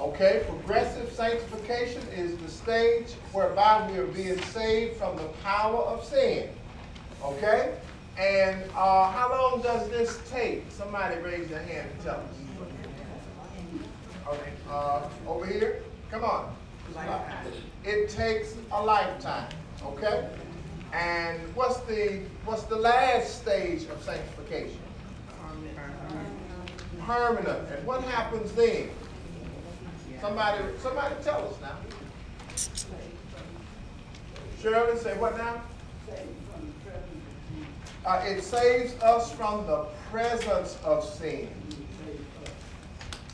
Okay, progressive sanctification is the stage whereby we are being saved from the power of sin. Okay? And uh, how long does this take? Somebody raise their hand and tell us. Okay, uh, over here. Come on. It takes a lifetime. Okay? And what's the what's the last stage of sanctification? Permanent. And what happens then? Somebody, somebody tell us now. Shirley, say what now? Uh, it saves us from the presence of sin.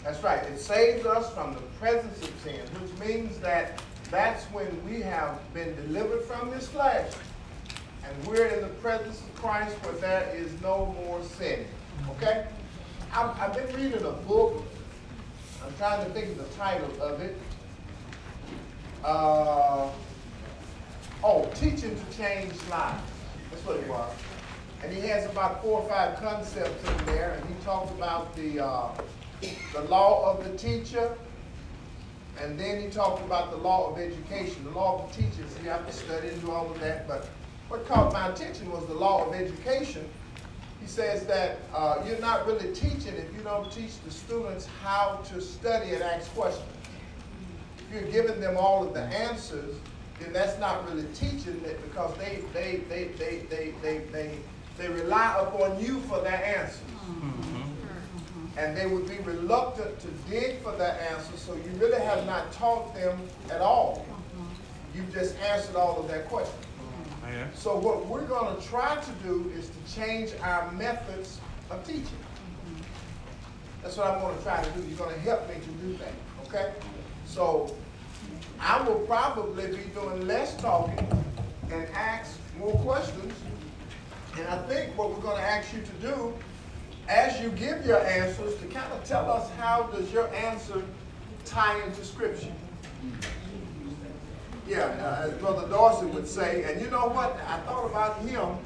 That's right. It saves us from the presence of sin, which means that that's when we have been delivered from this flesh. And we're in the presence of Christ where there is no more sin. Okay? I've, I've been reading a book. I'm trying to think of the title of it. Uh, oh, Teaching to Change Lives. That's what it was. And he has about four or five concepts in there, and he talks about the uh, the law of the teacher, and then he talked about the law of education. The law of the teacher, you have to study and do all of that, but what caught my attention was the law of education. He says that uh, you're not really teaching if you don't teach the students how to study and ask questions. If you're giving them all of the answers, then that's not really teaching it because they they they they they they they, they rely upon you for their answers. Mm-hmm. And they would be reluctant to dig for their answers, so you really have not taught them at all. You've just answered all of their questions. Oh, so what we're going to try to do is to change our methods of teaching. That's what I'm going to try to do. You're going to help me to do that, okay? So I will probably be doing less talking and ask more questions. And I think what we're going to ask you to do, as you give your answers, to kind of tell us how does your answer tie into Scripture. Yeah, uh, as Brother Dawson would say, and you know what? I thought about him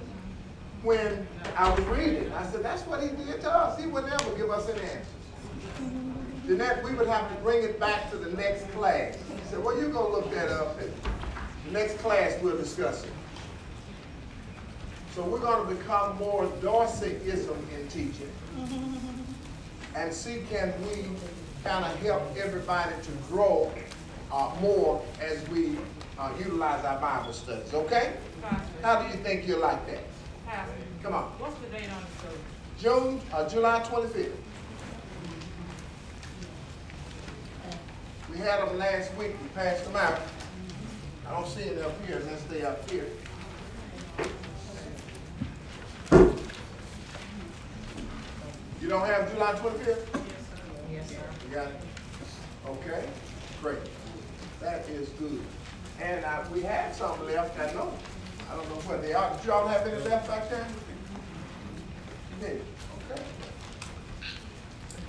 when I was reading. I said, that's what he did to us. He would never give us an answer. That we would have to bring it back to the next class. He said, well, you go look that up. And next class we'll discuss it. So we're going to become more Dorseyism in teaching and see can we kind of help everybody to grow uh, more as we uh, utilize our Bible studies, okay? Pastor. How do you think you're like that? Pastor. Come on. What's the date on the service? June, uh, July 25th. We had them last week. We passed them out. I don't see it up here unless they up here. You don't have July 25th? Yes, sir. Yes, sir. You got it? Okay, great. That is good. And we had some left, I know. I don't know where they are. Did y'all have any left back there? Did? Okay.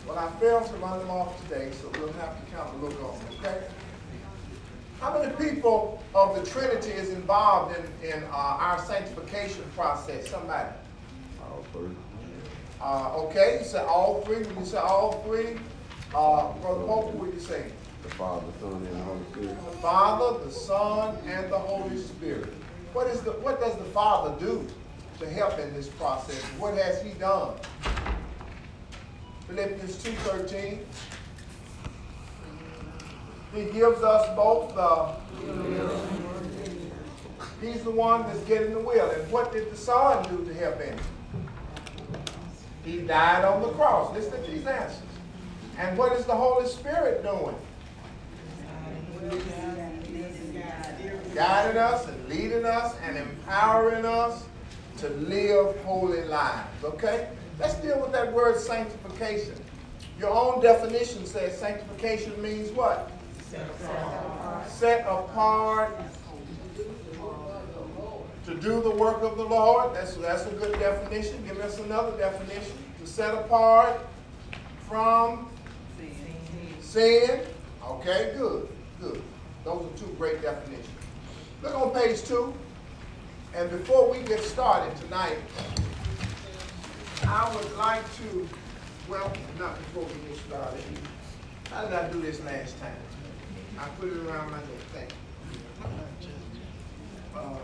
Well, I failed to run them off today, so we'll have to kind of look on them, okay? How many people of the Trinity is involved in, in uh, our sanctification process? Somebody? All three. Uh, okay, you said all three. When you say all three, uh, Brother Pope, what you say? The Father, the Son, and the Holy Spirit. The Father, the Son, and the Holy Spirit. What is the what does the Father do to help in this process? What has he done? Philippians 2.13. He gives us both the He's the one that's getting the will. And what did the Son do to help in it? He died on the cross. Listen to these answers. And what is the Holy Spirit doing? Guiding us and leading us and empowering us to live holy lives. Okay? Let's deal with that word sanctification. Your own definition says sanctification means what? Set apart. Set apart to do the work of the Lord. That's, that's a good definition. Give us another definition. To set apart from sin. Okay, good, good. Those are two great definitions. Look on page two. And before we get started tonight, I would like to, well, not before we get started. How did I do this last time? I put it around my neck, thank you. Uh,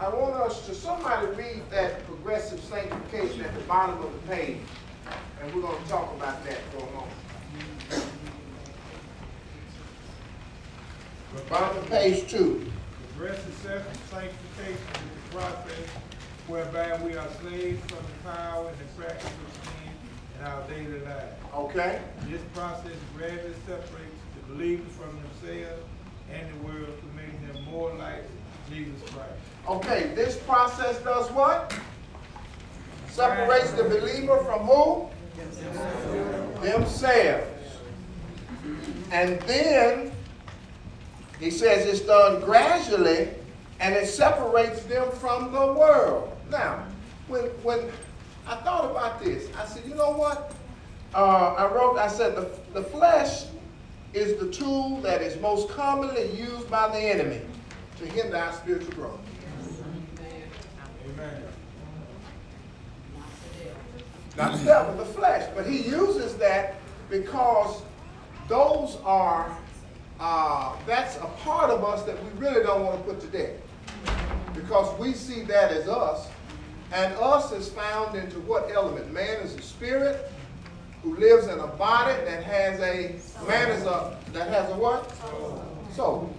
I want us to, somebody read that progressive sanctification at the bottom of the page. And we're gonna talk about that for a moment. Bottom of page two. Progressive self-sanctification is the process whereby we are saved from the power and the practice of sin in our daily lives. Okay? This process gradually separates the believer from themselves and the world to make them more like Jesus Christ. Okay, this process does what? Separates the believer from who? Themselves. And then, he says it's done gradually, and it separates them from the world. Now, when, when I thought about this, I said, you know what? Uh, I wrote, I said, the, the flesh is the tool that is most commonly used by the enemy to hinder our spiritual growth. Amen. Not the devil, the flesh. But he uses that because those are, uh, that's a part of us that we really don't want to put to death. Because we see that as us. And us is found into what element? Man is a spirit who lives in a body that has a, man is a, that has a what? Soul.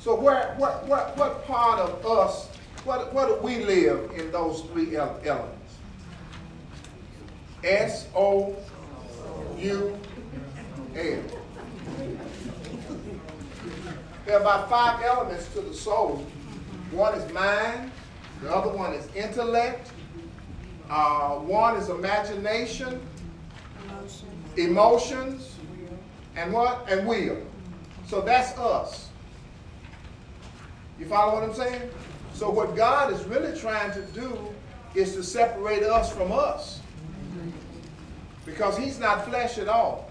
So where, what, what, what part of us, what, what do we live in those three elements? S O U L. There are about five elements to the soul. One is mind, the other one is intellect, uh, one is imagination, emotions, and what? And will. So that's us. You follow what I'm saying? So what God is really trying to do is to separate us from us. Because he's not flesh at all.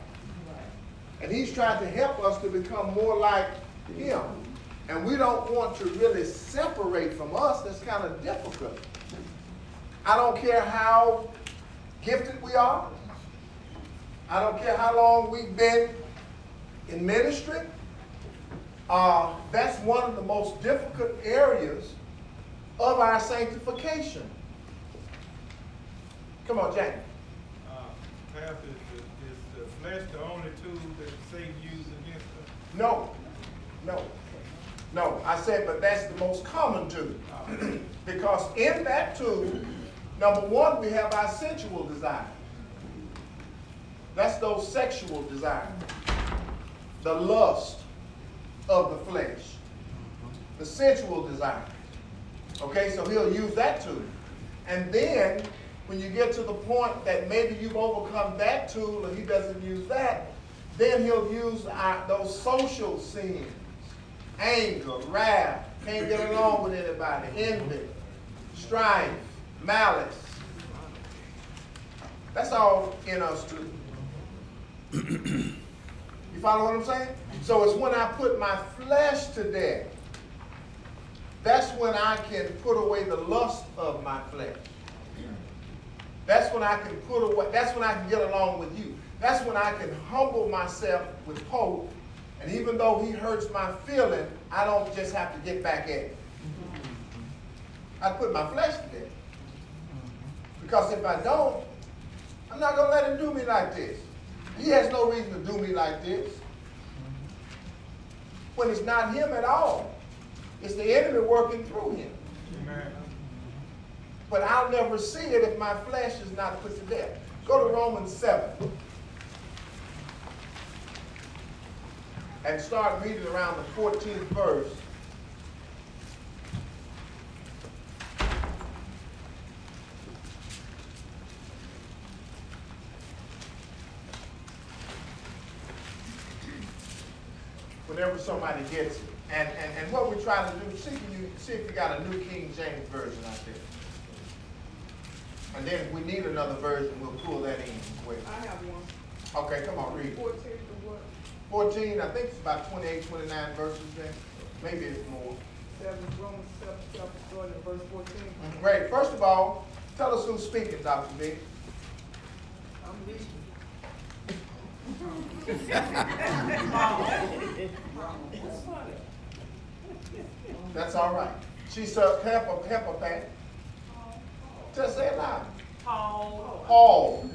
And he's trying to help us to become more like him. And we don't want to really separate from us. That's kind of difficult. I don't care how gifted we are. I don't care how long we've been in ministry. Uh, that's one of the most difficult areas of our sanctification. Come on, Jack. Uh, Pastor, is the, is the flesh the only tool that Satan uses against us? No, no, no. I said, but that's the most common tool. because in that tool, number one, we have our sensual desire. That's those sexual desires. The lust of the flesh. The sensual desire. Okay, so he'll use that tool. And then, when you get to the point that maybe you've overcome that tool and he doesn't use that, then he'll use our, those social sins. Anger, wrath, can't get along with anybody, envy, strife, malice. That's all in us too. you follow what I'm saying? So it's when I put my flesh to death. That's when I can put away the lust of my flesh. That's when I can put away, that's when I can get along with you. That's when I can humble myself with hope. And even though he hurts my feeling, I don't just have to get back at him. I put my flesh to death. Because if I don't, I'm not going to let him do me like this. He has no reason to do me like this. When it's not him at all. It's the enemy working through him. Amen. But I'll never see it if my flesh is not put to death. Go to Romans 7. and start reading around the 14th verse. Whenever somebody gets it. And, and, and what we're trying to do, see if, you, see if you got a New King James Version out there. And then if we need another version, we'll pull that in. I have one. Okay, come on, read. 14. 14, I think it's about 28, 29 verses there. Maybe it's more. Seven, Romans seven, chapter starting at verse fourteen. Mm-hmm. Great. First of all, tell us who's speaking, Dr. B. I'm reading. That's all right. She said, help her, help her, Pat. Just say it loud. Paul. Paul.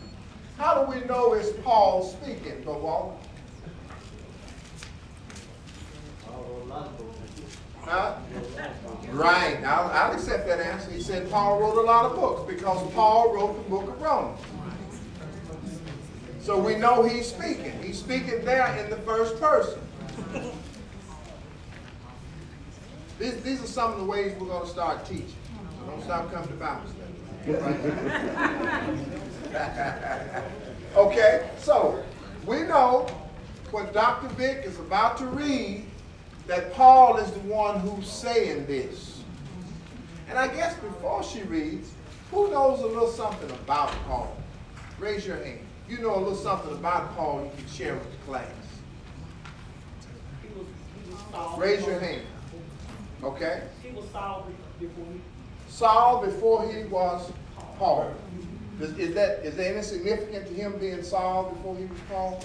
How do we know it's Paul speaking, but Walter? Huh? Right. I'll, I'll accept that answer. He said Paul wrote a lot of books because Paul wrote the book of Romans. So we know he's speaking. He's speaking there in the first person. These, these are some of the ways we're going to start teaching. So don't stop coming to Bible study. okay, so we know what Dr. Vick is about to read that Paul is the one who's saying this. And I guess before she reads, who knows a little something about Paul? Raise your hand. You know a little something about Paul you can share with the class. Raise your hand. Okay? He was Saul before he, Saul before he was Paul. Is, is that is there any significance to him being Saul before he was Paul?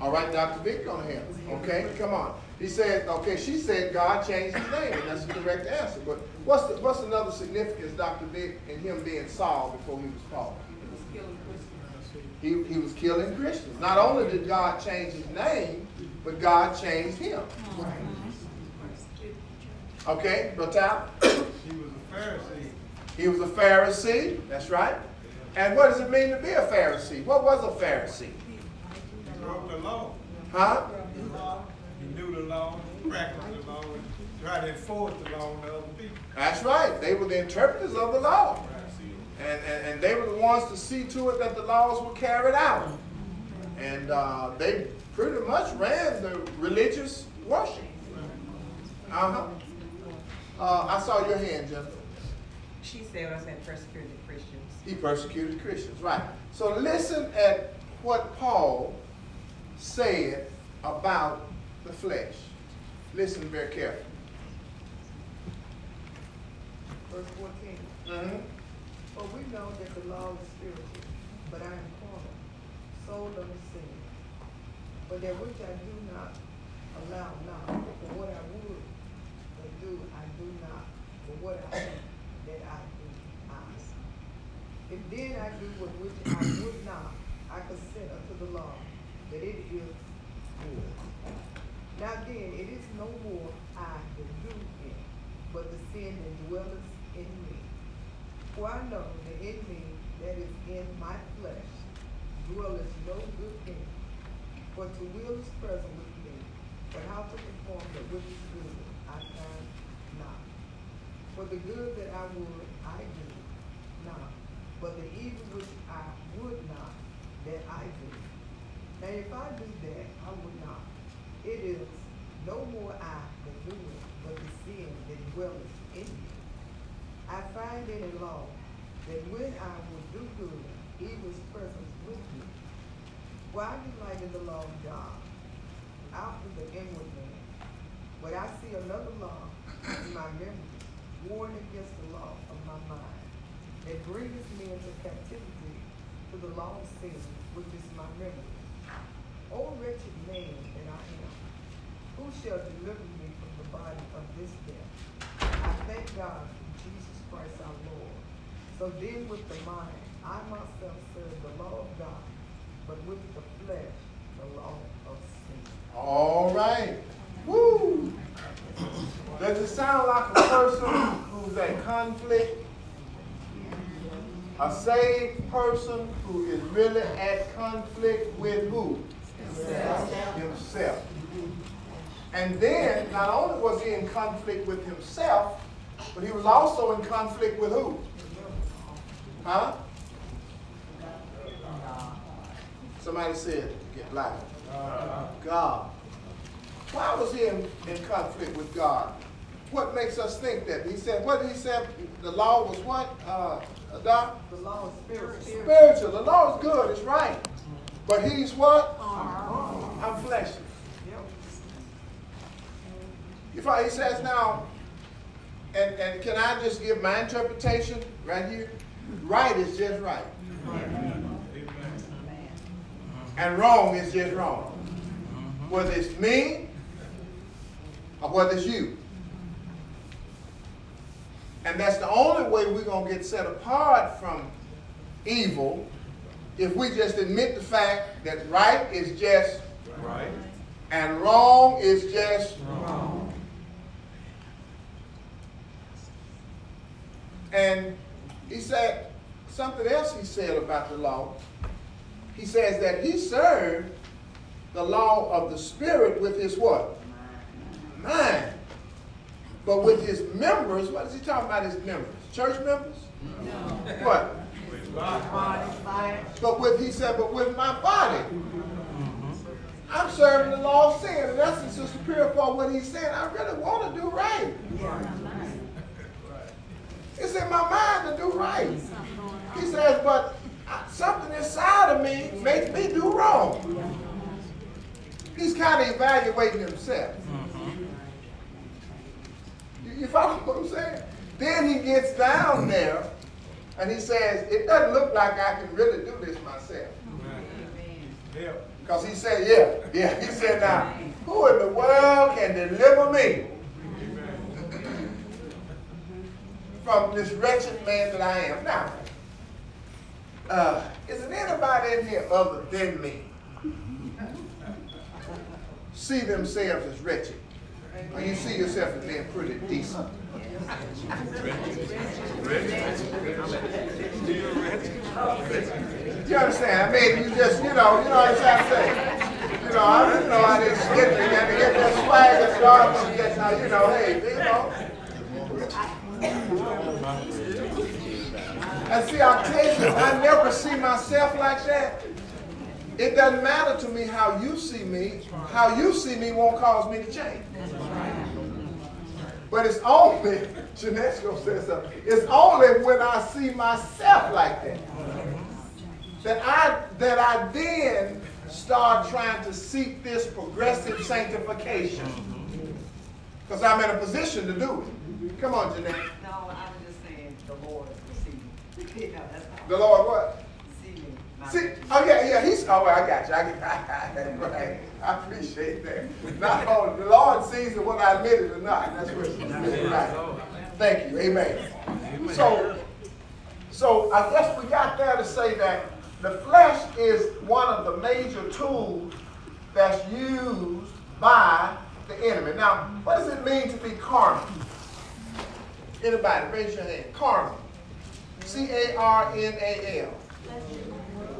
All right, Dr. Vic gonna help. Okay, come on. He said, okay, she said God changed his name, and that's the correct answer. But what's the, what's another significance, Dr. Vic, in him being Saul before he was Paul? He was killing Christians. He, he was killing Christians. Not only did God change his name, but God changed him. Okay, Batal? He was a Pharisee. He was a Pharisee, that's right. And what does it mean to be a Pharisee? What was a Pharisee? He wrote the law. Huh? He knew the law, practiced the law, and tried to enforce the law on the other people. That's right. They were the interpreters of the law. And, and, and they were the ones to see to it that the laws were carried out. And uh, they pretty much ran the religious worship. Uh-huh. Uh, I saw your hand, Jennifer. She said I said persecuted Christians. He persecuted Christians, right. So listen at what Paul said about the flesh. Listen very carefully. Verse fourteen. Mhm. For we know that the law is spiritual, but I am carnal, sold under sin. But that which I do not allow now, for what I would but do, I do not, for what I hate, that I do not. If then I do what which I would not, I consent unto the law, that it is good. Now then, it is no more I that do it, but the sin that dwelleth in me. For I know that in me, that is in my flesh, dwelleth no good thing. For to will is present with me, but how to perform that which is good, I find not. For the good that I would, I do not, but the evil which I would not, that I do. Now if I do that, I would not. It is no more I that do it, but the sin that dwelleth in me. I find in a law that when I would do good, evil is present with me. I delight in the law of God, after the inward man. But I see another law in my memory, warring against the law of my mind, that bringeth me into captivity to the law of sin, which is my memory. O wretched man that I am, who shall deliver me from the body of this death? I thank God through Jesus Christ our Lord. So then with the mind, I myself serve the law of God, but with the flesh, the law of sin. All right. Woo! Does it sound like a person who's at conflict? A saved person who is really at conflict with who? Himself. Himself. And then, not only was he in conflict with himself, but he was also in conflict with who? Huh? Somebody said, get loud. God. Why was he in, in conflict with God? What makes us think that? He said, what did he say? The law was what? Uh, Doc? The law is spiritual. Spiritual. The law is good, it's right. But he's what? Uh-huh. I'm fleshly. Yep. If I, he says now, and, and can I just give my interpretation right here? Right is just right. And wrong is just wrong. Uh-huh. Whether it's me or whether it's you. And that's the only way we're going to get set apart from evil if we just admit the fact that right is just Right. and wrong is just wrong. And he said something else he said about the law. He says that he served the law of the spirit with his what? Mind. But with his members, what is he talking about his members? Church members? No. What? But with, he said, but with my body. I'm serving the law of sin. And In essence, Sister Purify, what he's saying, I really want to do right. It's in my mind to do right. He says, but something inside of me makes me do wrong. He's kind of evaluating himself. You follow what I'm saying? Then he gets down there and he says, it doesn't look like I can really do this myself. Because he said, yeah, yeah. He said, now, who in the world can deliver me from this wretched man that I am? Now, uh, is there anybody in here other than me see themselves as wretched? Or you see yourself as being pretty decent? You understand? I mean, you just, you know, you know what I'm trying to say. You know, I, you know, I didn't get, to get, to get that swag and start from get, now, you know, hey, you know. And see, I'll tell you, I never see myself like that. It doesn't matter to me how you see me. How you see me won't cause me to change. But it's only, Jeanette's gonna say something, it's only when I see myself like that that I that I then start trying to seek this progressive sanctification. Because I'm in a position to do it. Come on, Jeanette. No, I was just saying the Lord will see. You know, that's all. The Lord what? See me. not See, oh yeah, yeah, he's, oh, well, I got you, I get, right, I appreciate that. Not the Lord sees it whether I admit it or not, that's what, right. Thank you, amen. So, so I guess we got there to say that the flesh is one of the major tools that's used by the enemy. Now, what does it mean to be carnal? Anybody, raise your hand. Carnal. C-A-R-N-A-L.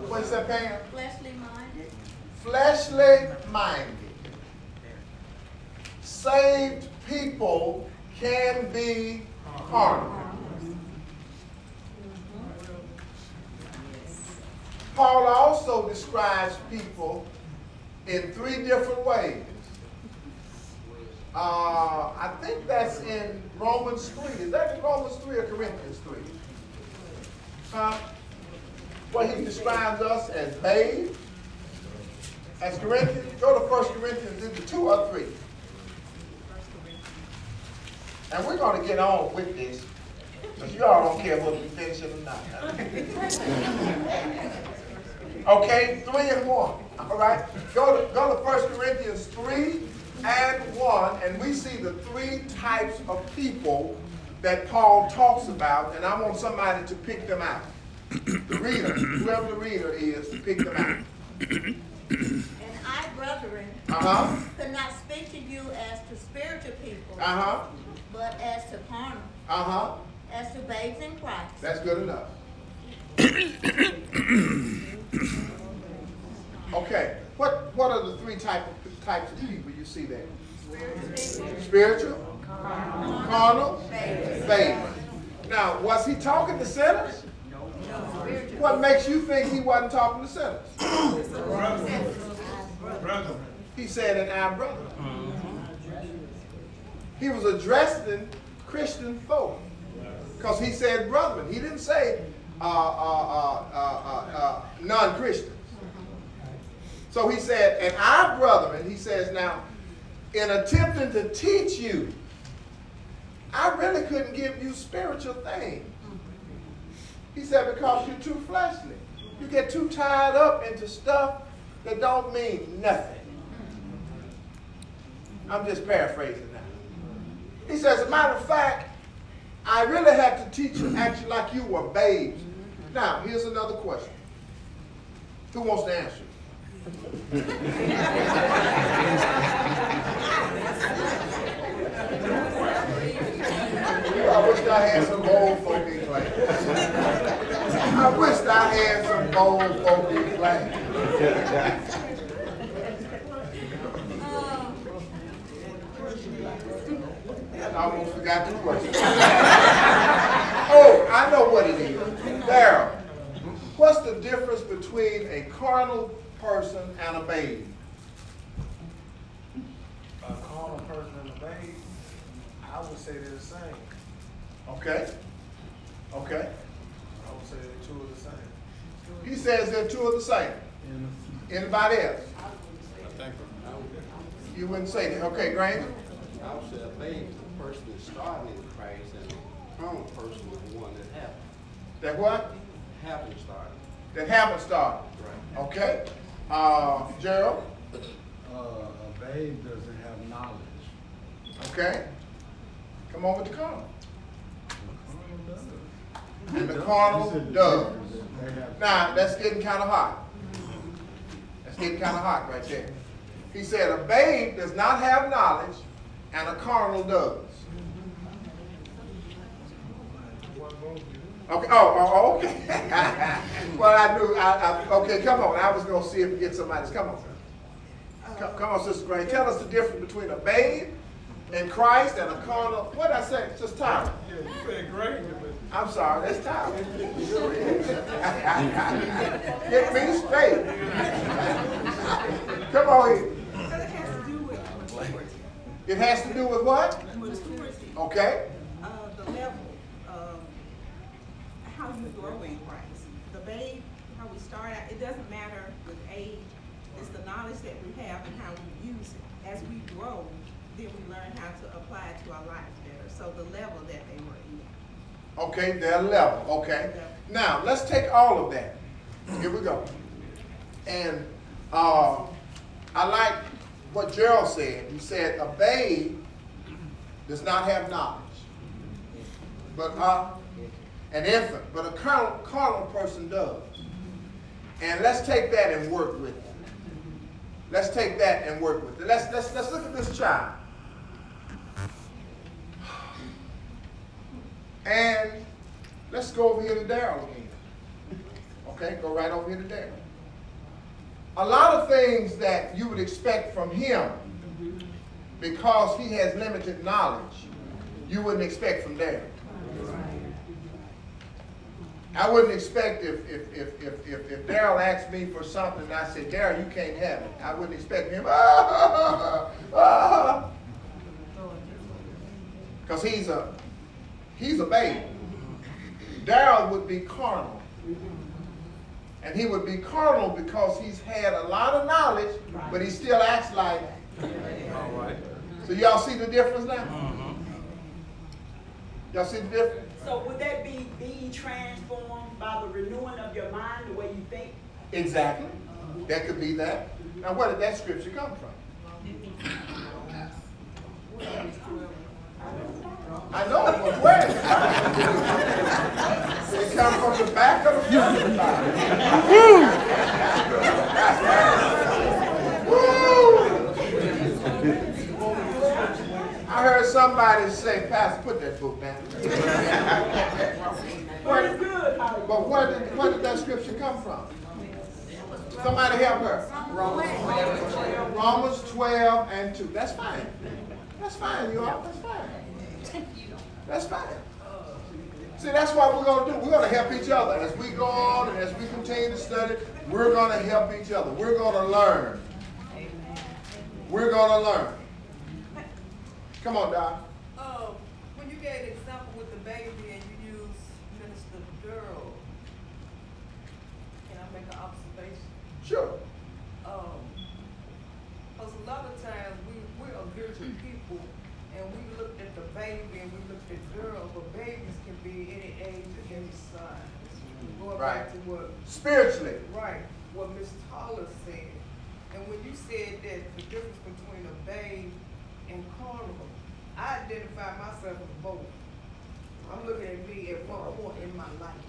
What's that, Pam? Fleshly. Fleshly minded. Saved people can be carnal. Paul also describes people in three different ways. Uh, I think that's in Romans 3. Is that in Romans 3 or Corinthians 3? Huh? Where he describes us as babes, as Corinthians. Go to 1 Corinthians, it 2 or 3? And we're going to get on with this, because you all don't care whether we finish it or not. Okay, 3 and 1. All right? Go to, go to 1 Corinthians 3 and 1, and we see the three types of people that Paul talks about, and I want somebody to pick them out. The reader, whoever the reader is, to pick them out. And I, brethren, Uh-huh. could not speak to you as to spiritual people, Uh-huh. but as to carnal, Uh-huh. as to babes in Christ. That's good enough. okay. What what are the three type of, types of people you see there? Spiritual, carnal, faith. Now, was he talking to sinners? What makes you think he wasn't talking to sinners? He said, "And our brother." He was addressing Christian folk because he said brethren. He didn't say uh, uh, uh, uh, uh, non-Christians. So he said, and our brethren, he says now, in attempting to teach you, I really couldn't give you spiritual things. He said, because you're too fleshly. You get too tied up into stuff that don't mean nothing. I'm just paraphrasing now. He says, as a matter of fact, I really had to teach you actually like you were babes. Now, here's another question. Who wants to answer? I wish I had some gold folk. I wish I had some gold folk in class. I almost forgot the question. oh, I know what it is. Daryl, what's the difference between a carnal person and a babe? a carnal person and a babe, I would say they're the same. Okay? Okay? I would say they're two of the same. He says they're two of the same. Anybody else? I think I would, You wouldn't say that. Okay, Granger? I would say a babe is the person that started in Christ and a carnal person is the one that haven't, That what? haven't started. That haven't started. Right. Okay? Uh, Gerald? Uh, a babe doesn't have knowledge. Okay? Come on with the carnal. And the He carnal does. Now, that's getting kind of hot. That's getting kind of hot right there. He said a babe does not have knowledge and a carnal does. Okay, oh, oh, oh, okay. well, I knew, I, I, okay, come on. I was going to see if we get somebody's. Come on. Come, come on, Sister Gray. Tell us the difference between a babe in Christ and a carnal. What did I say? Sister Tyra. Yeah, you said but I'm sorry, that's Tyler. Get me straight. Come on here. It has to do with maturity. It has to do with what? Maturity. Okay, Uh, the level, um, how you grow in Christ. The babe, how we start out, it doesn't matter with age. It's the knowledge that we have and how we use it. As we grow, then we learn how to apply it to our lives better. So the level that they were. Okay, their level, okay. Now, let's take all of that. Here we go. And uh, I like what Gerald said. He said, a babe does not have knowledge, but uh, an infant, but a carnal, carnal person does. And let's take that and work with it. Let's take that and work with it. Let's, let's, let's look at this child. And let's go over here to Daryl again. Okay, go right over here to Daryl. A lot of things that you would expect from him because he has limited knowledge, you wouldn't expect from Daryl. I wouldn't expect if, if, if, if, if, if Daryl asked me for something and I said, Daryl, you can't have it. I wouldn't expect him, ah, ah, because he's a, he's a babe. Daryl would be carnal. And he would be carnal because he's had a lot of knowledge, but he still acts like. all right. So y'all see the difference now? Y'all see the difference? So would that be being transformed by the renewing of your mind, the way you think? Exactly. That could be that. Now, where did that scripture come from? I know, but where? it come from? The back of the? Woo! I heard somebody say, Pastor, put that book down. But good, But where did, where did that scripture come from? Somebody help her. Romans 12 and 2. That's fine. That's fine, you all. That's fine. That's fine. See, that's what we're going to do. We're going to help each other. As we go on and as we continue to study, we're going to help each other. We're going to learn. We're going to learn. Come on, Doc. Uh, when you gave the example with the baby and you used Minister Durrell, can I make an observation? Sure. Um, cause a lot of times we, we're a visual people and we look at the baby and we look at girls, but babies can be any age or any Going back Right. to what, Spiritually. right, what Ms. Toller said, And when you said that the difference between a babe and carnal, I identify myself as both. I'm looking at me at one point in my life,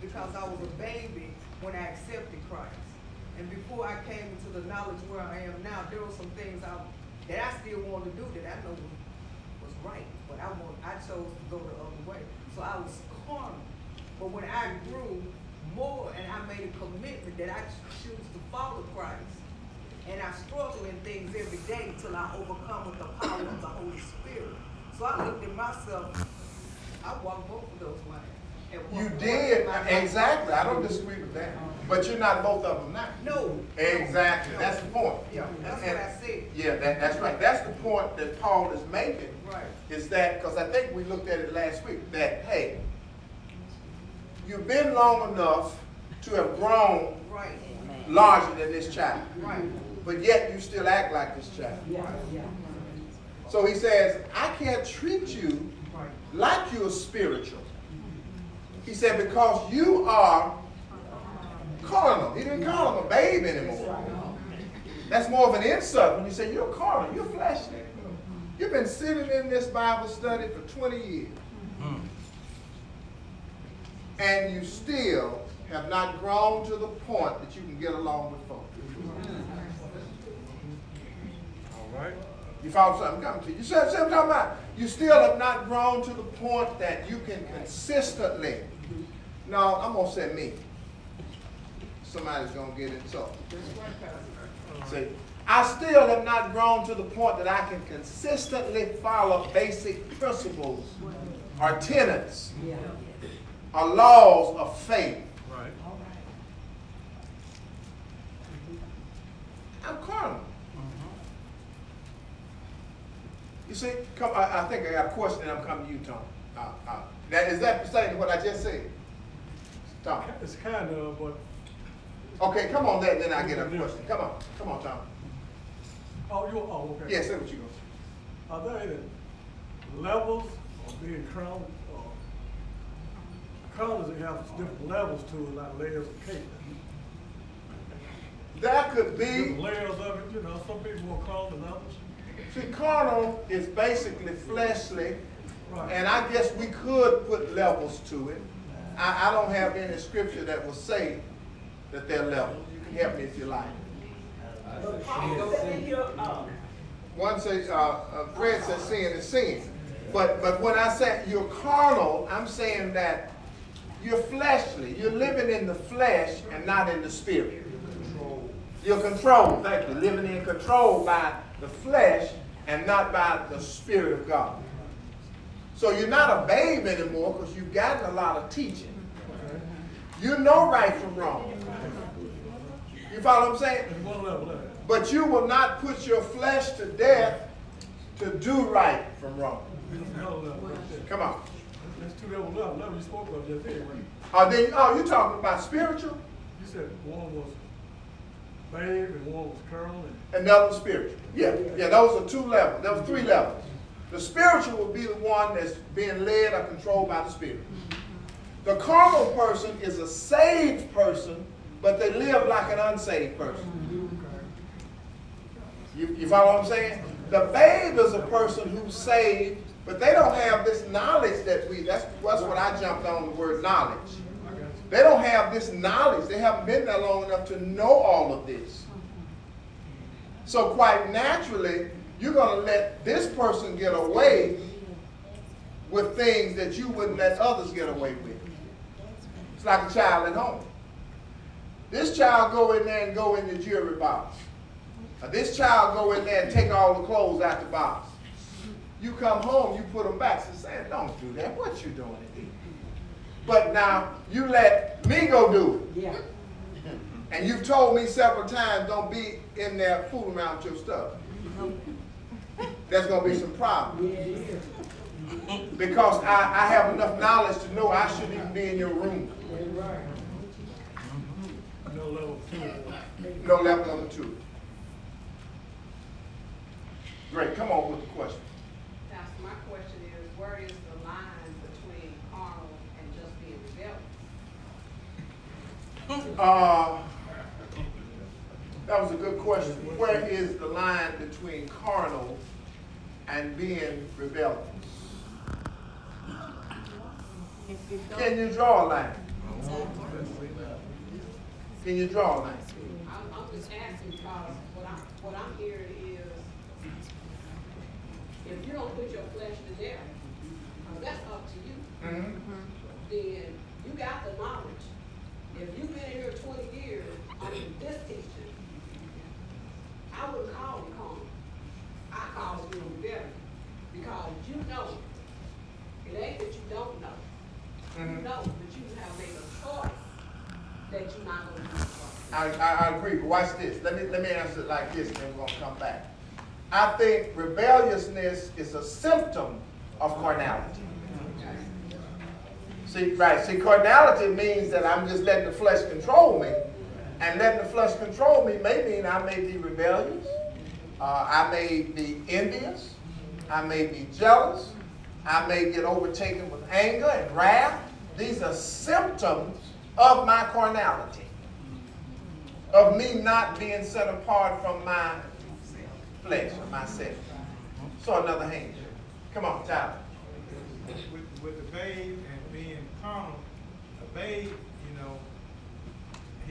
because I was a baby when I accepted Christ. And before I came into the knowledge where I am now, there were some things I, that I still wanted to do that I know was, was right, but I want, I chose to go the other way. So I was carnal. But when I grew more and I made a commitment that I choose to follow Christ, and I struggle in things every day till I overcome with the power of the Holy Spirit. So I looked at myself, I walked both of those one You did, in my life. exactly, I don't disagree with that, but you're not both of them now. No. Exactly, No. that's the point. Yeah, that's what I said. Yeah, that, that's right, that's the point that Paul is making. Right. Is that, because I think we looked at it last week, that, hey, you've been long enough to have grown Right, larger than this child, right, but yet you still act like this child. So he says, I can't treat you like you're spiritual. He said, because you are carnal. He didn't call him a babe anymore. That's more of an insult when you say you're carnal, you're fleshly. You've been sitting in this Bible study for 20 years. And you still have not grown to the point that you can get along with folks. All right. You follow something coming to you. You see, see what I'm talking about? You still have not grown to the point that you can consistently. No, I'm gonna say me. Somebody's gonna get insulted. See, I still have not grown to the point that I can consistently follow basic principles or tenets or laws of faith. Right. I'm carnal. You see, come, I, I think I got a question and I'm coming to you, Tom. Uh, uh, that, is that pertaining to what I just said? Tom. It's kind of, but, Okay, come on, then, then I get a question. Come on, come on, Tom. oh, you, oh, okay. Yeah, say what you gonna say. Are there any levels of being crowned, or crowns that have different levels to it, like layers of cake? That could Different be, layers of it, you know, some people will call than others. see, carnal is basically fleshly, Right. and I guess we could put levels to it. I, I don't have any scripture that will say that they're levels. You can help me if you like. But Paul said in One says, uh, uh, Fred says sin is sin. But, but when I say you're carnal, I'm saying that you're fleshly. You're living in the flesh and not in the spirit. You're controlled, thank you. Living in control by the flesh and not by the spirit of God. So you're not a babe anymore because you've gotten a lot of teaching. You know right from wrong. You follow what I'm saying? But you will not put your flesh to death to do right from wrong. Come on. Level you spoke of just there, right? Oh, then, oh, you talking about spiritual? You said one was babe and one was carnal and Another spiritual. Yeah, yeah, those are two levels. There were three levels. The spiritual would be the one that's being led or controlled by the spirit. The carnal person is a saved person, but they live like an unsaved person. You, you follow what I'm saying? The babe is a person who's saved, but they don't have this knowledge that we, that's, that's what I jumped on the word knowledge. They don't have this knowledge. They haven't been there long enough to know all of this. So quite naturally, you're going to let this person get away with things that you wouldn't let others get away with. It's like a child at home. This child go in there and go in the jewelry box. Or this child go in there and take all the clothes out the box. You come home, you put them back. So say, don't do that. What you doing? But now you let me go do it. yeah, And you've told me several times, don't be in there fooling around with your stuff. There's gonna be some problems. yeah. Because I, I have enough knowledge to know I shouldn't even be in your room. No level two. No level number two. Great, come on with the question. Pastor, my question is, where is the line between carnal and just being rebellious? Uh, That was a good question. Where is the line between carnal and being rebellious? Can you draw a line? Can you draw a line? I'm, just asking because what I'm hearing is, if you don't put your flesh to death, uh, that's up to you, Mhm. then you got the knowledge. If you've been here twenty this teaching, I wouldn't call it carnal. I call it rebellion, because you know, it ain't that you don't know. You Mhm. know, but you have made a choice that you're not gonna do. I, I, I agree, but watch this. Let me, let me answer it like this, and then we're gonna come back. I think rebelliousness is a symptom of carnality. See, right, see, carnality means that I'm just letting the flesh control me. And letting the flesh control me may mean I may be rebellious, uh, I may be envious, I may be jealous, I may get overtaken with anger and wrath. These are symptoms of my carnality, of me not being set apart from my flesh or myself. So another hand. Come on, Tyler. with, with the babe and being carnal, a babe,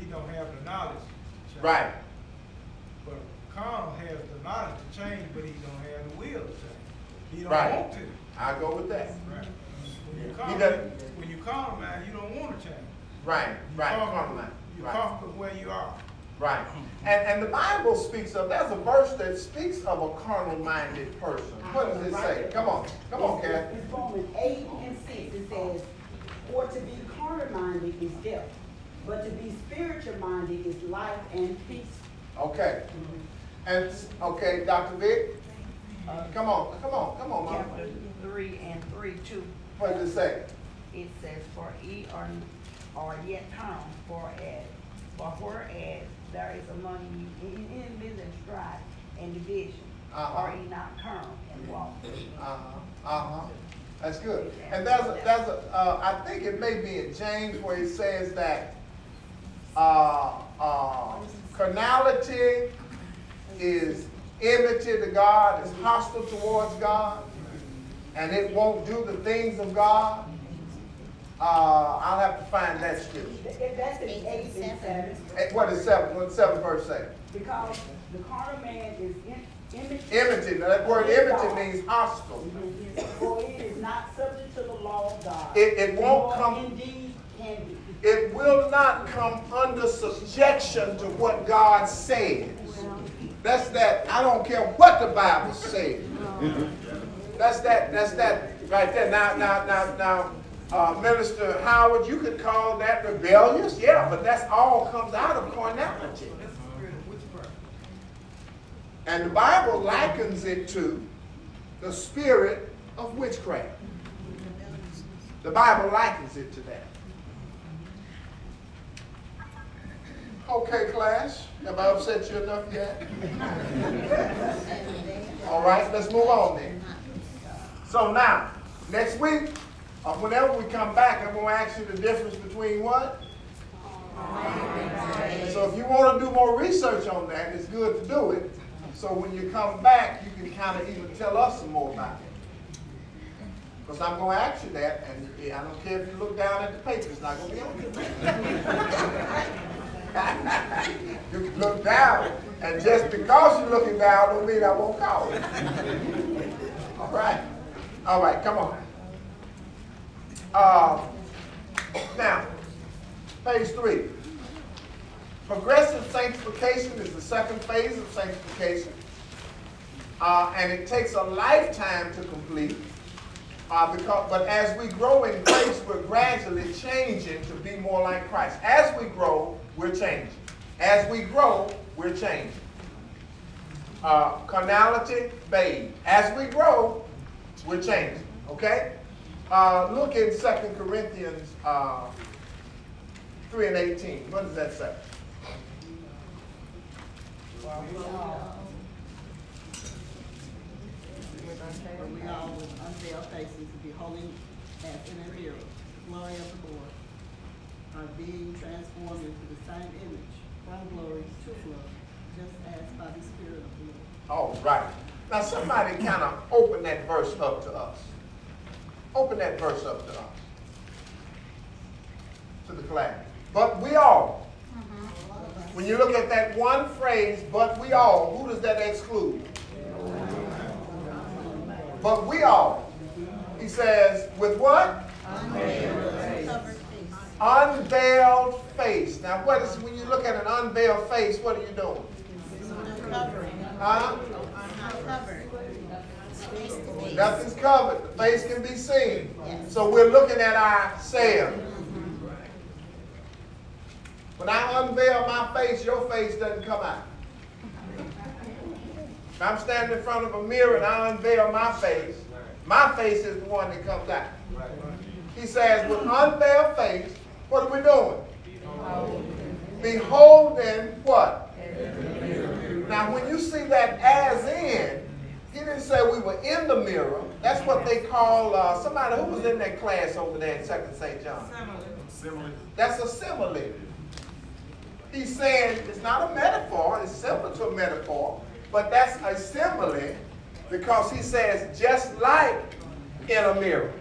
he don't have the knowledge. to change. Right. But carnal has the knowledge to change, but he don't have the will to change. He don't Right. want to. I go with that. Right. When you He carnal, doesn't- when you carnal, man, you don't want to change. Right, You right, comfortable- carnal mind. You're Right. comfortable where you are. Right. And, and the Bible speaks of, there's a verse that speaks of a carnal minded person. What does it say? Come on, come on, It's- Kathy. It's Romans eight and six, it says, for to be carnal minded is death, but to be spiritual minded is life and peace. Okay. And, okay, Dr. Vic? Come on, come on, come on, mama. Chapter three and three, two, What does it say? it says, for ye are, are yet come, for as, for whereas there is among you en- enemies and strife and division, Uh-huh. are ye not come and walk? Uh-huh, uh-huh. That's good. And that's a, there's a, uh, I think it may be in James where he says that, uh, uh, carnality is enmity to God, is hostile towards God, and it won't do the things of God. Uh, I'll have to find that scripture. That's in eight and seven, What is seven, what seven verse say? because the carnal man is. Enmity, now that word enmity means hostile. For it is not subject to the law of God. It- it won't come- Indeed can be. It will not come under subjection to what God says. That's that, I don't care what the Bible says. That's that, that's that right there. Now, now, now, now, uh, Minister Howard, you could call that rebellious, yeah, but that's all comes out of carnality. And the Bible likens it to the spirit of witchcraft. The Bible likens it to that. Okay, class, have I upset you enough yet? All right, let's move on then. So now, next week, or whenever we come back, I'm gonna ask you the difference between what? So if you wanna do more research on that, it's good to do it. So when you come back, you can kinda even tell us some more about it. Because I'm gonna ask you that, and I don't care if you look down at the paper, it's not gonna be on there. You can look down, and just because you're looking down don't mean I won't call it. All right, all right, come on. Uh, now, phase three. Progressive sanctification is the second phase of sanctification. Uh, and it takes a lifetime to complete. Uh, because, but as we grow in grace, we're gradually changing to be more like Christ. As we grow, we're changing. As we grow, we're changing. Uh, carnality, babe. As we grow, we're changing. Okay? Uh, look in 2 Corinthians uh, 3 and 18. What does that say? We all with unveiled faces beholding as in a mirror, glory of the Lord, are being transformed into same image from glory to glory, just as by the spirit of god All right. Now somebody kind of open that verse up to us. Open that verse up to us. To the class. But we all. Mm-hmm. When you look at that one phrase, but we all, who does that exclude? But we all. He says, with what? Unveiled face. Now, what is when you look at an unveiled face? What are you doing? Huh? Nothing's covered. The face can be seen. So we're looking at ourselves. When I unveil my face, your face doesn't come out. If I'm standing in front of a mirror and I unveil my face, my face is the one that comes out. He says, with unveiled face, what are we doing? Beholding what? Now, when you see that as in, he didn't say we were in the mirror. That's what they call uh, somebody who was in that class over there in Second St. John. That's a simile. He's saying it's not a metaphor, it's similar to a metaphor, but that's a simile because he says just like in a mirror.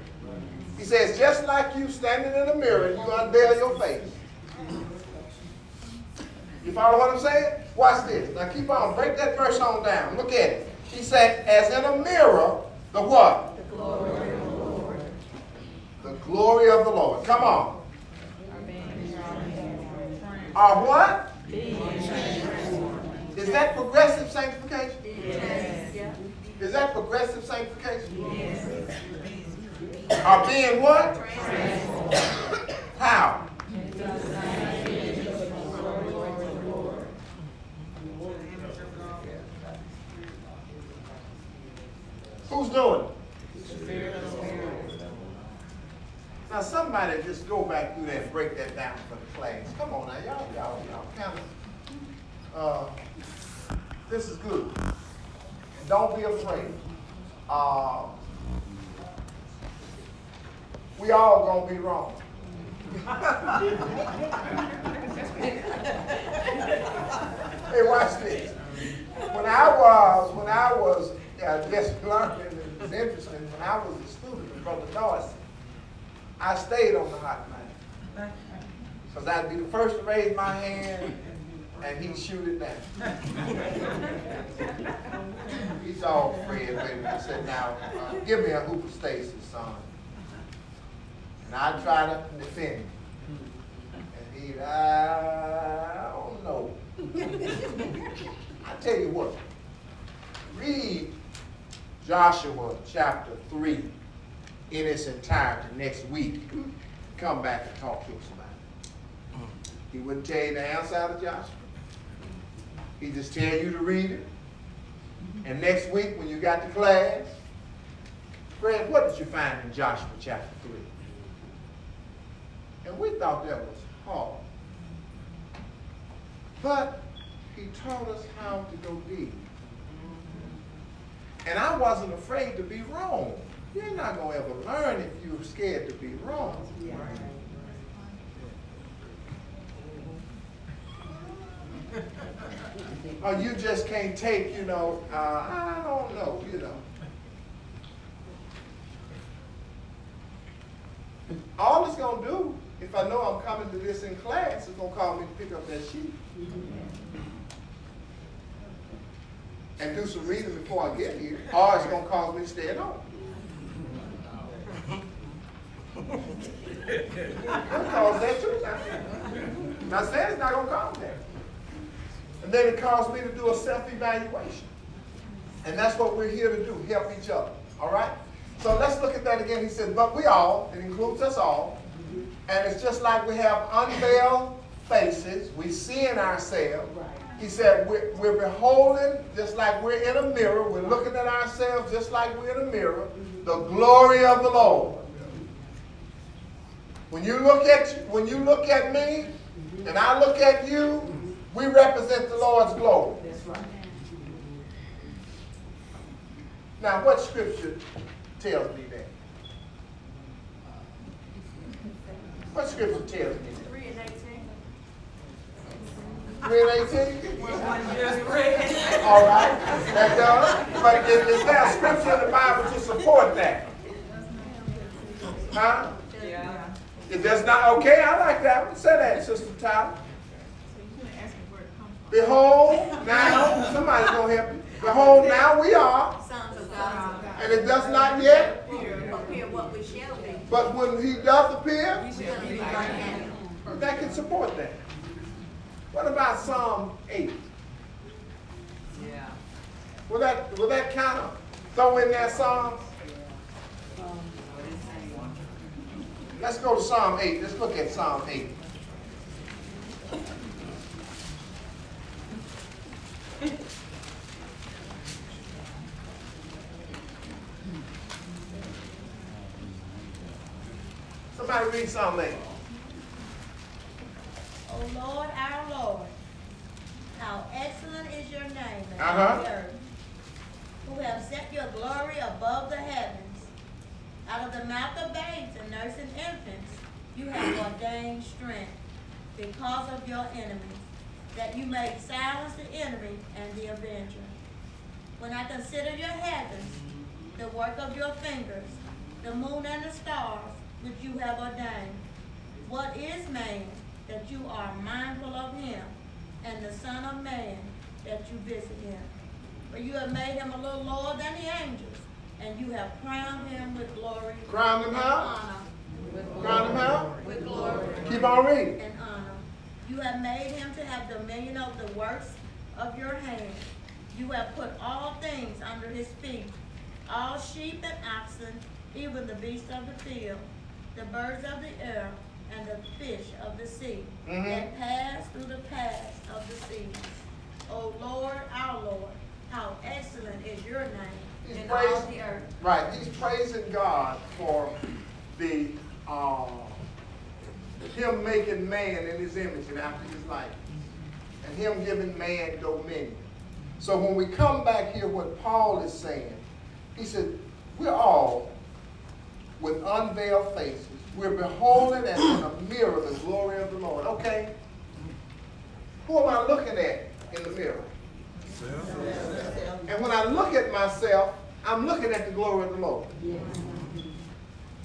He says just like you standing in a mirror you unveil your face. You follow what I'm saying? Watch this. Now keep on. Break that verse on down. Look at it. He said, as in a mirror, the what? The glory of the Lord. The glory of the Lord. Come on. Are what? Is that progressive sanctification? Yes. Is that progressive sanctification? Yes. Are being what? How? Who's doing it? Now somebody just go back through that and break that down for the class. Come on now, y'all, y'all, y'all kind of, uh, this is good. And don't be afraid. Uh, we all gonna be wrong. hey, watch this. When I was, when I was just learning, it was interesting. When I was a student with Brother Dorsey, I stayed on the hot line. Because I'd be the first to raise my hand and he'd shoot it down. He's all Fred. I said, now, uh, give me a Hooper Stacy song. And I'd try to defend him. And he'd, I don't know. I tell you what, read Joshua chapter 3 in its entirety next week. Come back and talk to us about it. He wouldn't tell you the answer out of Joshua. He just tell you to read it. And next week when you got to class, Fred, what did you find in Joshua chapter 3? And we thought that was hard. But he taught us how to go deep. And I wasn't afraid to be wrong. You're not going to ever learn if you're scared to be wrong. Yeah. or you just can't take, you know, uh, I don't know, you know. All it's going to do, if I know I'm coming to this in class, it's going to call me to pick up that sheet. And do some reading before I get here, or it's going to cause me to stay at home. It'll cause that too. Now, it's not going to cause that. And then it caused me to do a self-evaluation. And that's what we're here to do, help each other. All right? So let's look at that again. He said, but we all, it includes us all. And it's just like we have unveiled faces. We see in ourselves. He said, we're, we're beholding just like we're in a mirror. We're looking at ourselves just like we're in a mirror. Mm-hmm. The glory of the Lord. When you look at when you look at me mm-hmm. and I look at you, mm-hmm. we represent the Lord's glory. Right. Now, what scripture tells me that? What scripture tells me that? Three and eighteen. Three and eighteen? All right, that does, but is, is there a scripture in the Bible to support that? Huh? Yeah. It does not, okay, I like that one, say that, Sister Tyler. So you gonna ask me where it comes? Behold, now, somebody's gonna help you. Behold, now we are, Sons of God. and it does not yet, Appear what we shall be. But when he does appear, like that can support that. What about Psalm eight? Yeah. Will that, will that kind of throw in that Psalm? Let's go to Psalm eight, let's look at Psalm eight. Somebody read eight. O Lord, our Lord, how excellent is your name in Uh-huh. the earth, who have set your glory above the heavens. Out of the mouth of babes and nursing infants, you have ordained strength because of your enemies, that you may silence the enemy and the avenger. When I consider your heavens, the work of your fingers, the moon and the stars which you have ordained, what is man that you are mindful of him, and the Son of Man that you visit him? For you have made him a little lower than the angels, and you have crowned him with glory Crowned him how? honor. Crown him how? With glory Keep on reading. and honor. You have made him to have dominion over the works of your hands. You have put all things under his feet, all sheep and oxen, even the beasts of the field, the birds of the air, and the fish of the sea, Mhm. that pass through the paths of the sea. O Lord, our Lord, how excellent is your name He's in all praising- the earth. Right, he's praising God for the, uh, him making man in his image and after his likeness. And him giving man dominion. So when we come back here, what Paul is saying, he said, we're all with unveiled faces. We're beholding as in a mirror the glory of the Lord. Okay? Who am I looking at in the mirror? And when I look at myself, I'm looking at the glory of the Lord.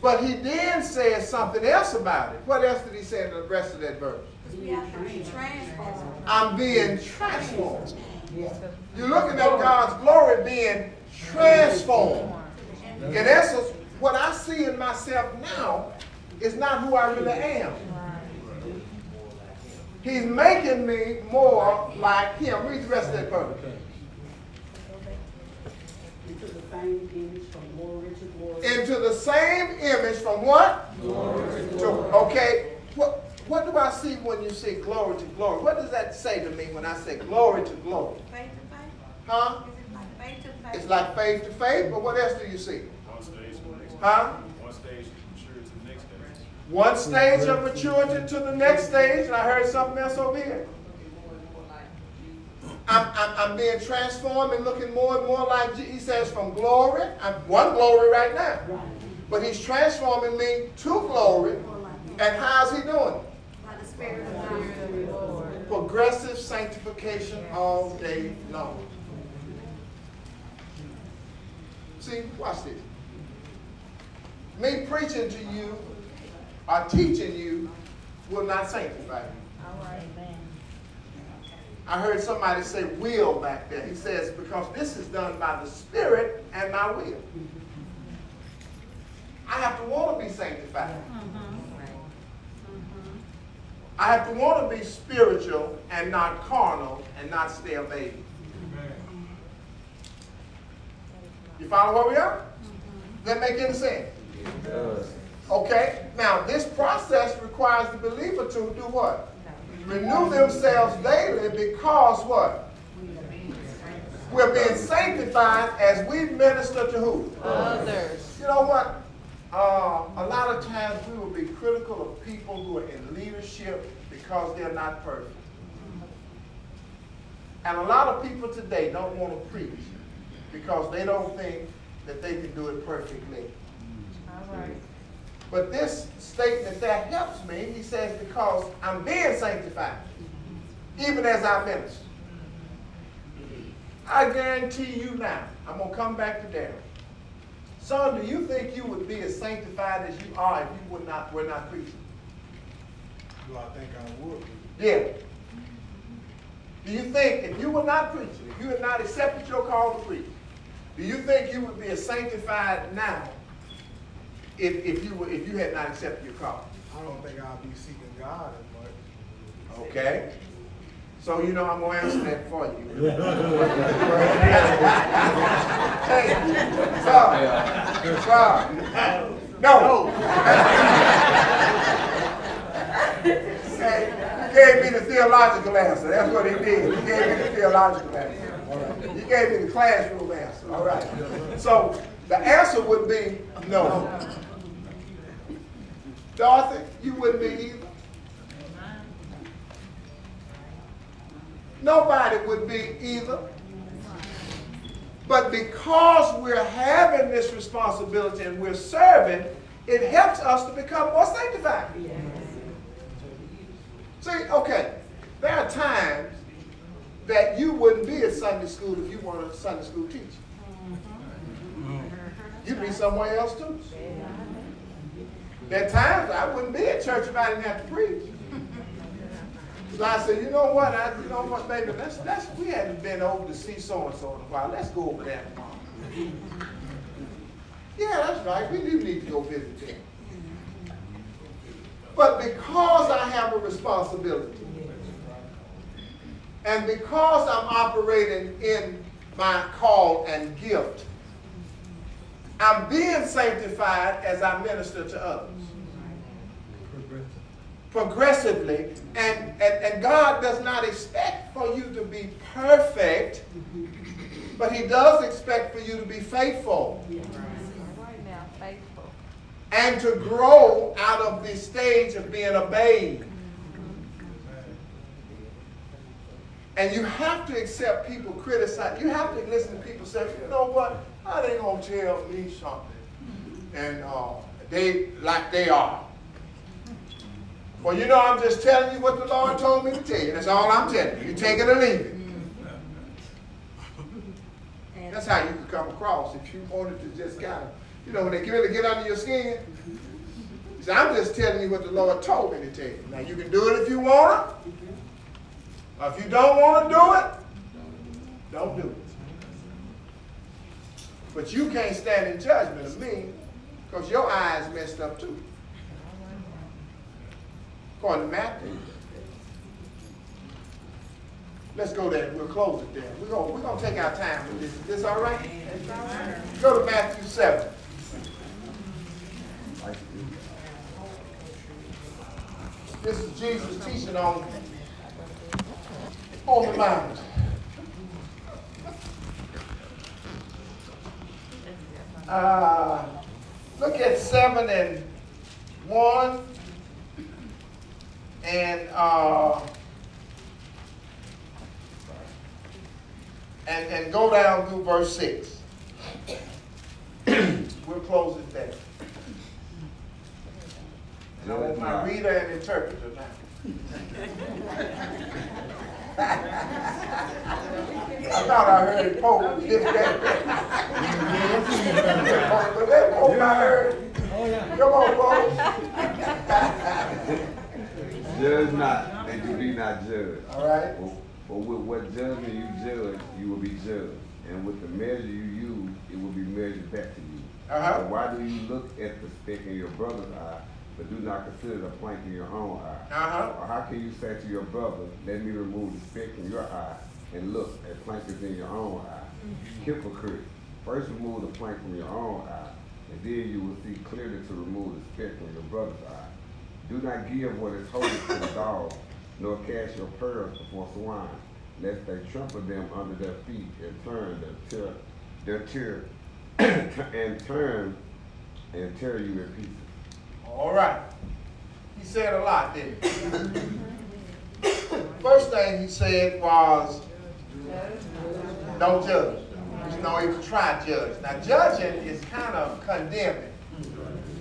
But he then says something else about it. What else did he say in the rest of that verse? I'm being transformed. You're looking at God's glory being transformed. In essence, what I see in myself now is not who I really am. He's making me more like him. Read the rest of that verse. Into the same image from glory to glory. Into the same image from what? To, okay, what, what do I see when you say glory to glory? What does that say to me when I say glory to glory? Faith to faith? Huh? Is it like faith to faith? It's like faith to faith, but what else do you see? One stage to the next. Huh? One stage mature to the next stage. One stage of maturity to the next stage, and I heard something else over here. I'm, I'm, I'm being transformed and looking more and more like, Je- he says, from glory. I'm one glory right now. But he's transforming me to glory. And how's he doing? By the Spirit of God. Progressive sanctification all day long. See, watch this. Me preaching to you or teaching you will not sanctify you. All right, man. I heard somebody say will back there. He says, because this is done by the Spirit and my will. I have to want to be sanctified. Mm-hmm. I have to want to be spiritual and not carnal and not stay a baby. You follow where we are? Does that make any sense? Okay, now this process requires the believer to do what? Renew themselves daily because what? We're being sanctified as we minister to who? Others. You know what? Uh, a lot of times we will be critical of people who are in leadership because they're not perfect. And a lot of people today don't want to preach because they don't think that they can do it perfectly. All right. But this statement that helps me, he says, because I'm being sanctified. even as I minister. I guarantee you now, I'm gonna come back to Darren. Son, do you think you would be as sanctified as you are if you would not, were not preaching? Do I think I would? Yeah. Do you think if you were not preaching, if you had not accepted your call to preach, do you think you would be as sanctified now if, if you were, if you had not accepted your call? I don't think I'll be seeking God as much. Okay? So you know I'm gonna answer that for you. hey, sir, sir, no. Say, you gave me the theological answer. That's what he did. He gave me the theological answer. All right. He gave me the classroom answer. All right. So the answer would be no. Dorothy, you wouldn't be either. Nobody would be either. But because we're having this responsibility and we're serving, it helps us to become more sanctified. See, okay, there are times that you wouldn't be at Sunday school if you weren't a Sunday school teacher. You'd be somewhere else too. Are times I wouldn't be at church if I didn't have to preach. So I said, you know what, I, you know what, baby, let's, let's, we hadn't been over to see so-and-so in a while, let's go over there tomorrow. Yeah, that's right, we do need to go visit them. But because I have a responsibility, and because I'm operating in my call and gift, I'm being sanctified as I minister to others. Progressively, and, and, and God does not expect for you to be perfect, but He does expect for you to be faithful faithful. and to grow out of the stage of being a babe. And you have to accept people criticize. You have to listen to people say, you know what? How they gonna tell me something? And uh, they like they are. Well, you know, I'm just telling you what the Lord told me to tell you. That's all I'm telling you. You take it or leave it. That's how you can come across if you wanted to just kind of, you know, when they really get under your skin. You say, I'm just telling you what the Lord told me to tell you. Now, you can do it if you want to. Or if you don't want to do it, don't do it. But you can't stand in judgment of me because your eyes messed up too. According to Matthew. Let's go there. We'll close it there. We're going we're gonna take our time with this. Is this all right? Go to Matthew 7. This is Jesus teaching on, on the mount. Uh, look at 7 and 1 and uh, and, and go down through verse 6. we'll close it there. And I want my reader and interpreter now. I thought I heard poke this that. But that poke I heard. Come on, folks. Judge not, and you be not judged. All right. For, for with what judgment you judge, you will be judged. And with the measure you use, it will be measured back to you. Uh-huh. So why do you look at the speck in your brother's eye, but do not consider the plank in your own eye? Uh-huh. Or how can you say to your brother, let me remove the speck from your eye, and look, a plank is in your own eye? Hypocrite, first remove the plank from your own eye, and then you will see clearly to remove the speck from your brother's eye. Do not give what is holy to the dog, nor cast your pearls before swine, lest they trample them under their feet and turn their tear, their tear, and turn and tear you in pieces. All right. He said a lot, didn't he? First thing he said was, don't judge. You know, was try to judge. Now, judging is kind of condemning.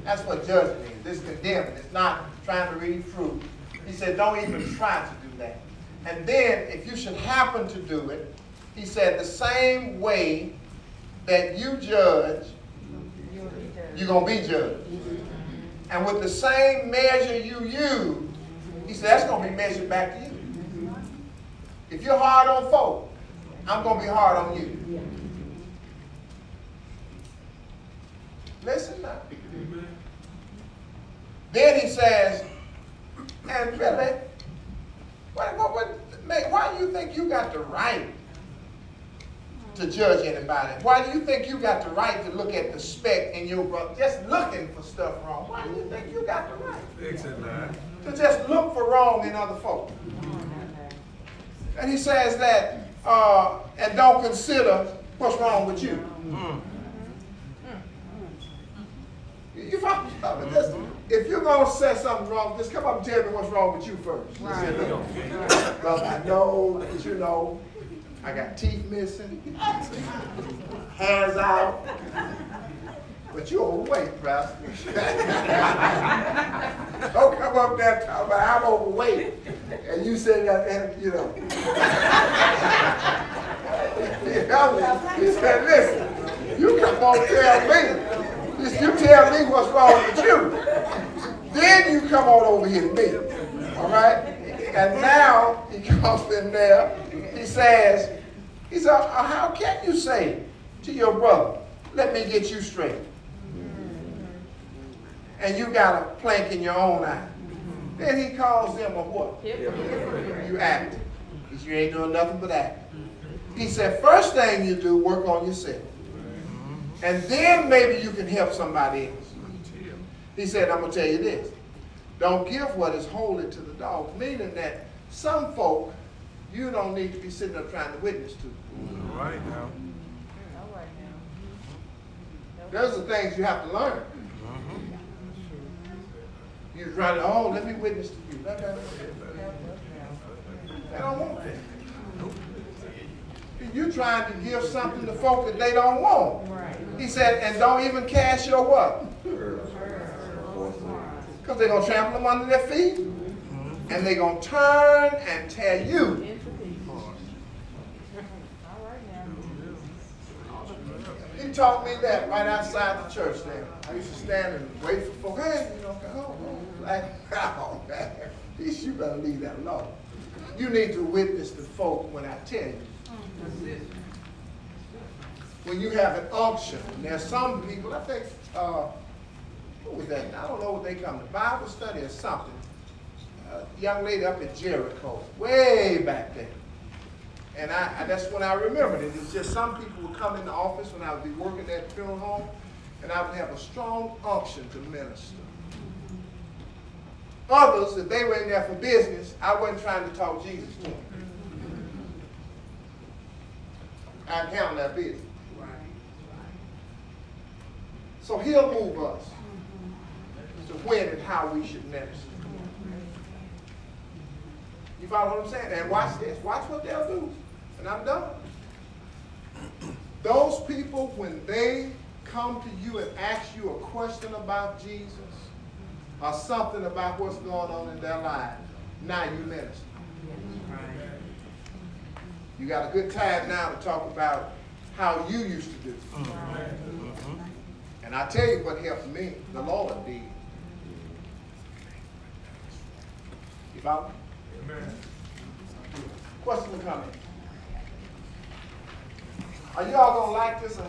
That's what judging is. It's condemning. It's not trying to read fruit. He said, don't even try to do that. And then, if you should happen to do it, he said, the same way that you judge, you're gonna be judged. And with the same measure you use, he said, that's gonna be measured back to you. If you're hard on folk, I'm gonna be hard on you. Listen now. Then he says, and really, what, what, what, why do you think you got the right to judge anybody? Why do you think you got the right to look at the speck in your brother, just looking for stuff wrong? Why do you think you got the right Fix it now. to just look for wrong in other folk? And he says that, uh, and don't consider what's wrong with you. You follow me? Just, if you're gonna say something wrong, just come up and tell me what's wrong with you first. Just say, brother, I know that you know I got teeth missing, hands out, but you're overweight, Pastor. Don't come up there and talk about I'm overweight, and you say that, you know. You know, He said, listen, you come on tell me. You tell me what's wrong with you. Then you come on over here to me. All right? And now he comes in there. He says, he said, "Uh, how can you say to your brother, let me get you straight? And you got a plank in your own eye. Then he calls them a what? You act. Because you ain't doing nothing but act. He said, first thing you do, work on yourself. And then maybe you can help somebody else. He said, I'm going to tell you this. Don't give what is holy to the dog. Meaning that some folk you don't need to be sitting up trying to witness to. All right now. Those are things you have to learn. Mm-hmm. You're trying to, oh, let me witness to you. They don't want that. You're trying to give something to folk that they don't want. He said, and don't even cast your what? Because they're going to trample them under their feet. Mm-hmm. And they're going to turn and tell you. He taught me that right outside the church there. I used to stand and wait for folk. Hey, you know, oh, oh. Like, oh, man. You better leave that alone. You need to witness the folk when I tell you. When you have an unction, there's some people, I think, uh, who was that? I don't know what they come to, Bible study or something. Young lady up at Jericho, way back there. And I, I, that's when I remembered it. It's just some people would come in the office when I would be working at funeral home, and I would have a strong unction to minister. Others, if they were in there for business, I wasn't trying to talk Jesus to them. I'd handle that business. So he'll move us to when and how we should minister. You follow what I'm saying? And watch this. Watch what they'll do. And I'm done. Those people, when they come to you and ask you a question about Jesus or something about what's going on in their lives, now you minister. You got a good time now to talk about how you used to do. And I tell you what helped me, the Lord did. You follow? Amen. Question or comment? Are you all gonna like this or